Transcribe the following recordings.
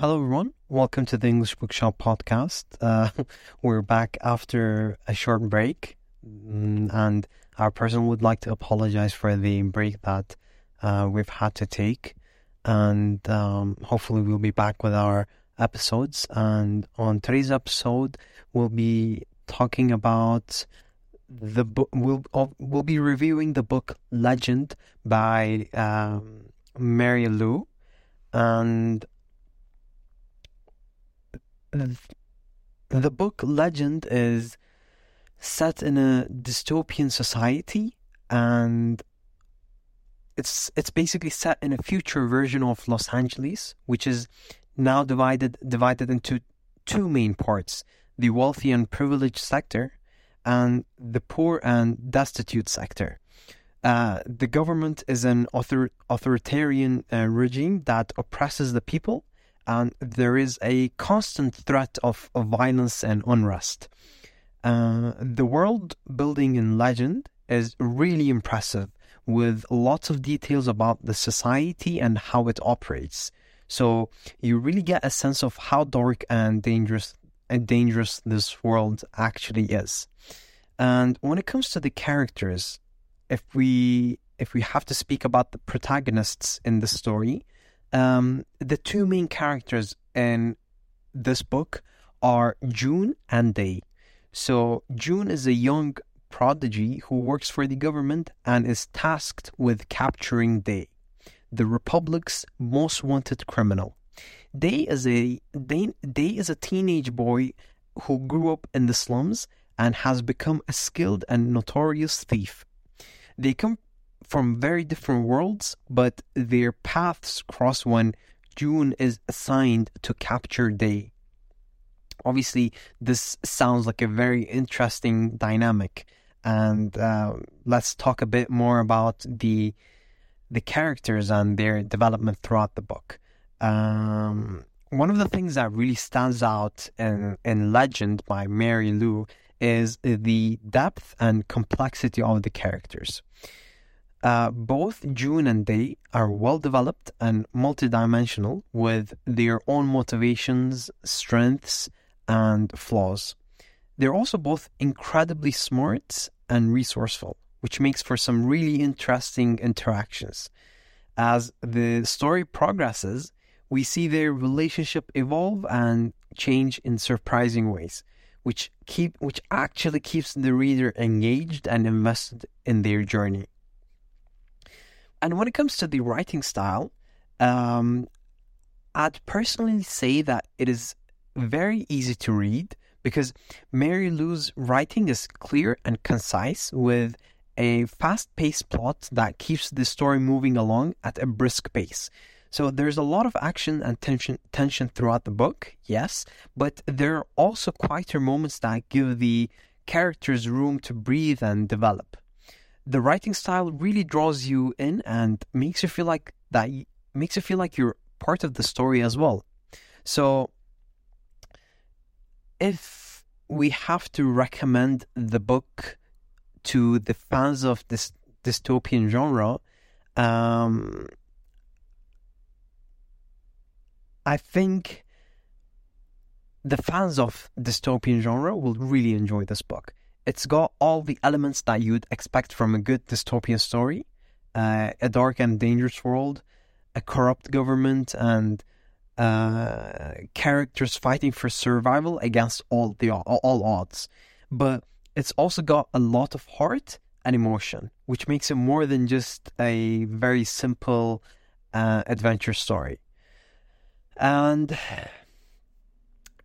Hello, everyone. Welcome to the English Bookshop podcast. Uh, we're back after a short break, mm, and our person would like to apologize for the break that uh, we've had to take. And um, hopefully, we'll be back with our episodes. And on today's episode, we'll be talking about the book. We'll we'll be reviewing the book Legend by um, Marie Lu, and the book Legend is set in a dystopian society and it's it's basically set in a future version of Los Angeles, which is now divided divided into two main parts: the wealthy and privileged sector, and the poor and destitute sector. Uh, the government is an author- authoritarian uh, regime that oppresses the people and there is a constant threat of, of violence and unrest. Uh, the world building in Legend is really impressive with lots of details about the society and how it operates. So you really get a sense of how dark and dangerous and dangerous this world actually is. And when it comes to the characters, if we if we have to speak about the protagonists in the story, um, the two main characters in this book are June and Day. So, June is a young prodigy who works for the government and is tasked with capturing Day, the Republic's most wanted criminal. Day is a Day, Day is a teenage boy who grew up in the slums and has become a skilled and notorious thief. They come from very different worlds, but their paths cross when June is assigned to capture Day. Obviously, this sounds like a very interesting dynamic, and uh, let's talk a bit more about the the characters and their development throughout the book. Um, one of the things that really stands out in, in Legend by Marie Lu is the depth and complexity of the characters. Uh, both June and Day are well developed and multidimensional with their own motivations, strengths, and flaws. They're also both incredibly smart and resourceful, which makes for some really interesting interactions. As the story progresses, we see their relationship evolve and change in surprising ways, which keep which actually keeps the reader engaged and invested in their journey. And when it comes to the writing style, um, I'd personally say that it is very easy to read because Marie Lu's writing is clear and concise with a fast paced plot that keeps the story moving along at a brisk pace. So there's a lot of action and tension tension throughout the book, yes, but there are also quieter moments that give the characters room to breathe and develop the writing style really draws you in and makes you feel like that makes you feel like you're part of the story as well. So if we have to recommend the book to the fans of this dystopian genre, um, I think the fans of dystopian genre will really enjoy this book. It's got all the elements that you'd expect from a good dystopian story uh, a dark and dangerous world, a corrupt government, and uh, characters fighting for survival against all the all odds. But it's also got a lot of heart and emotion, which makes it more than just a very simple uh, adventure story. And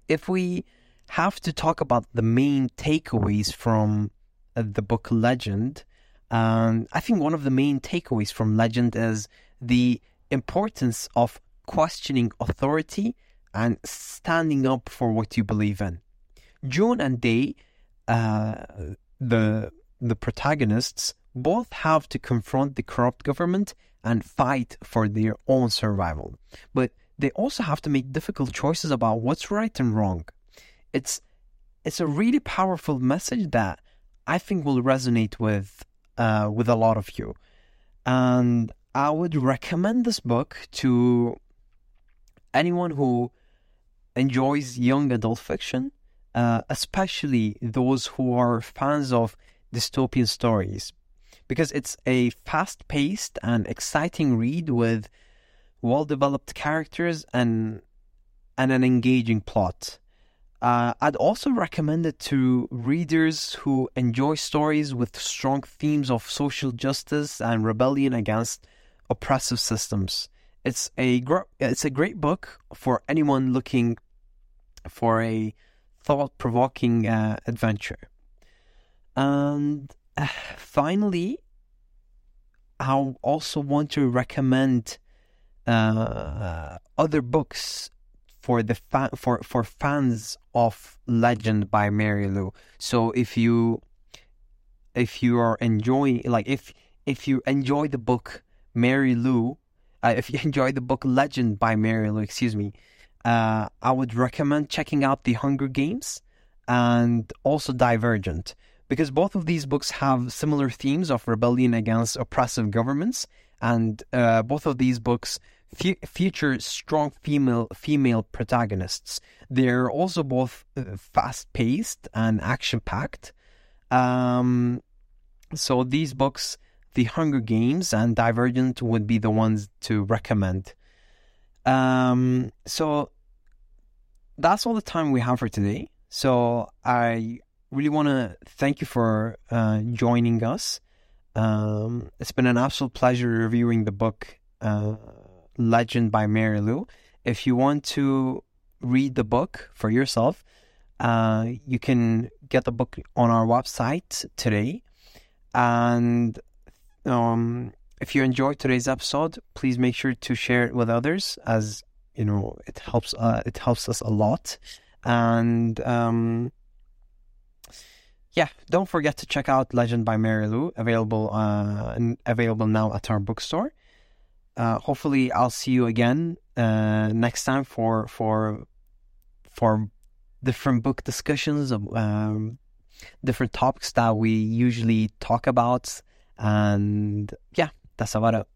if we have to talk about the main takeaways from uh, the book Legend. Um, I think one of the main takeaways from Legend is the importance of questioning authority and standing up for what you believe in. June and Day, uh, the the protagonists, both have to confront the corrupt government and fight for their own survival. But they also have to make difficult choices about what's right and wrong it's it's a really powerful message that I think will resonate with uh, with a lot of you, and I would recommend this book to anyone who enjoys young adult fiction, uh, especially those who are fans of dystopian stories, because it's a fast paced and exciting read with well developed characters and and an engaging plot. Uh, I'd also recommend it to readers who enjoy stories with strong themes of social justice and rebellion against oppressive systems. It's a gr- it's a great book for anyone looking for a thought-provoking uh, adventure. And uh, finally, I also want to recommend uh, other books for the fa- for for fans of Legend by Marie Lu. So if you if you are enjoying like if if you enjoy the book Marie Lu, uh, if you enjoy the book Legend by Marie Lu, excuse me, uh, I would recommend checking out The Hunger Games and also Divergent because both of these books have similar themes of rebellion against oppressive governments, and uh, both of these books feature strong female female protagonists. They're also both uh, fast paced and action packed. Um, so these books, The Hunger Games and Divergent, would be the ones to recommend. Um, so that's all the time we have for today. So I really want to thank you for uh, joining us. Um, it's been an absolute pleasure reviewing the book. Uh, Legend by Marie Lu. If you want to read the book for yourself, uh, you can get the book on our website today. And um, if you enjoyed today's episode, please make sure to share it with others, as you know it helps. Uh, it helps us a lot. And um, yeah, don't forget to check out Legend by Marie Lu, available uh, available now at our bookstore uh, hopefully I'll see you again uh, next time for for for different book discussions um, different topics that we usually talk about. And yeah that's about it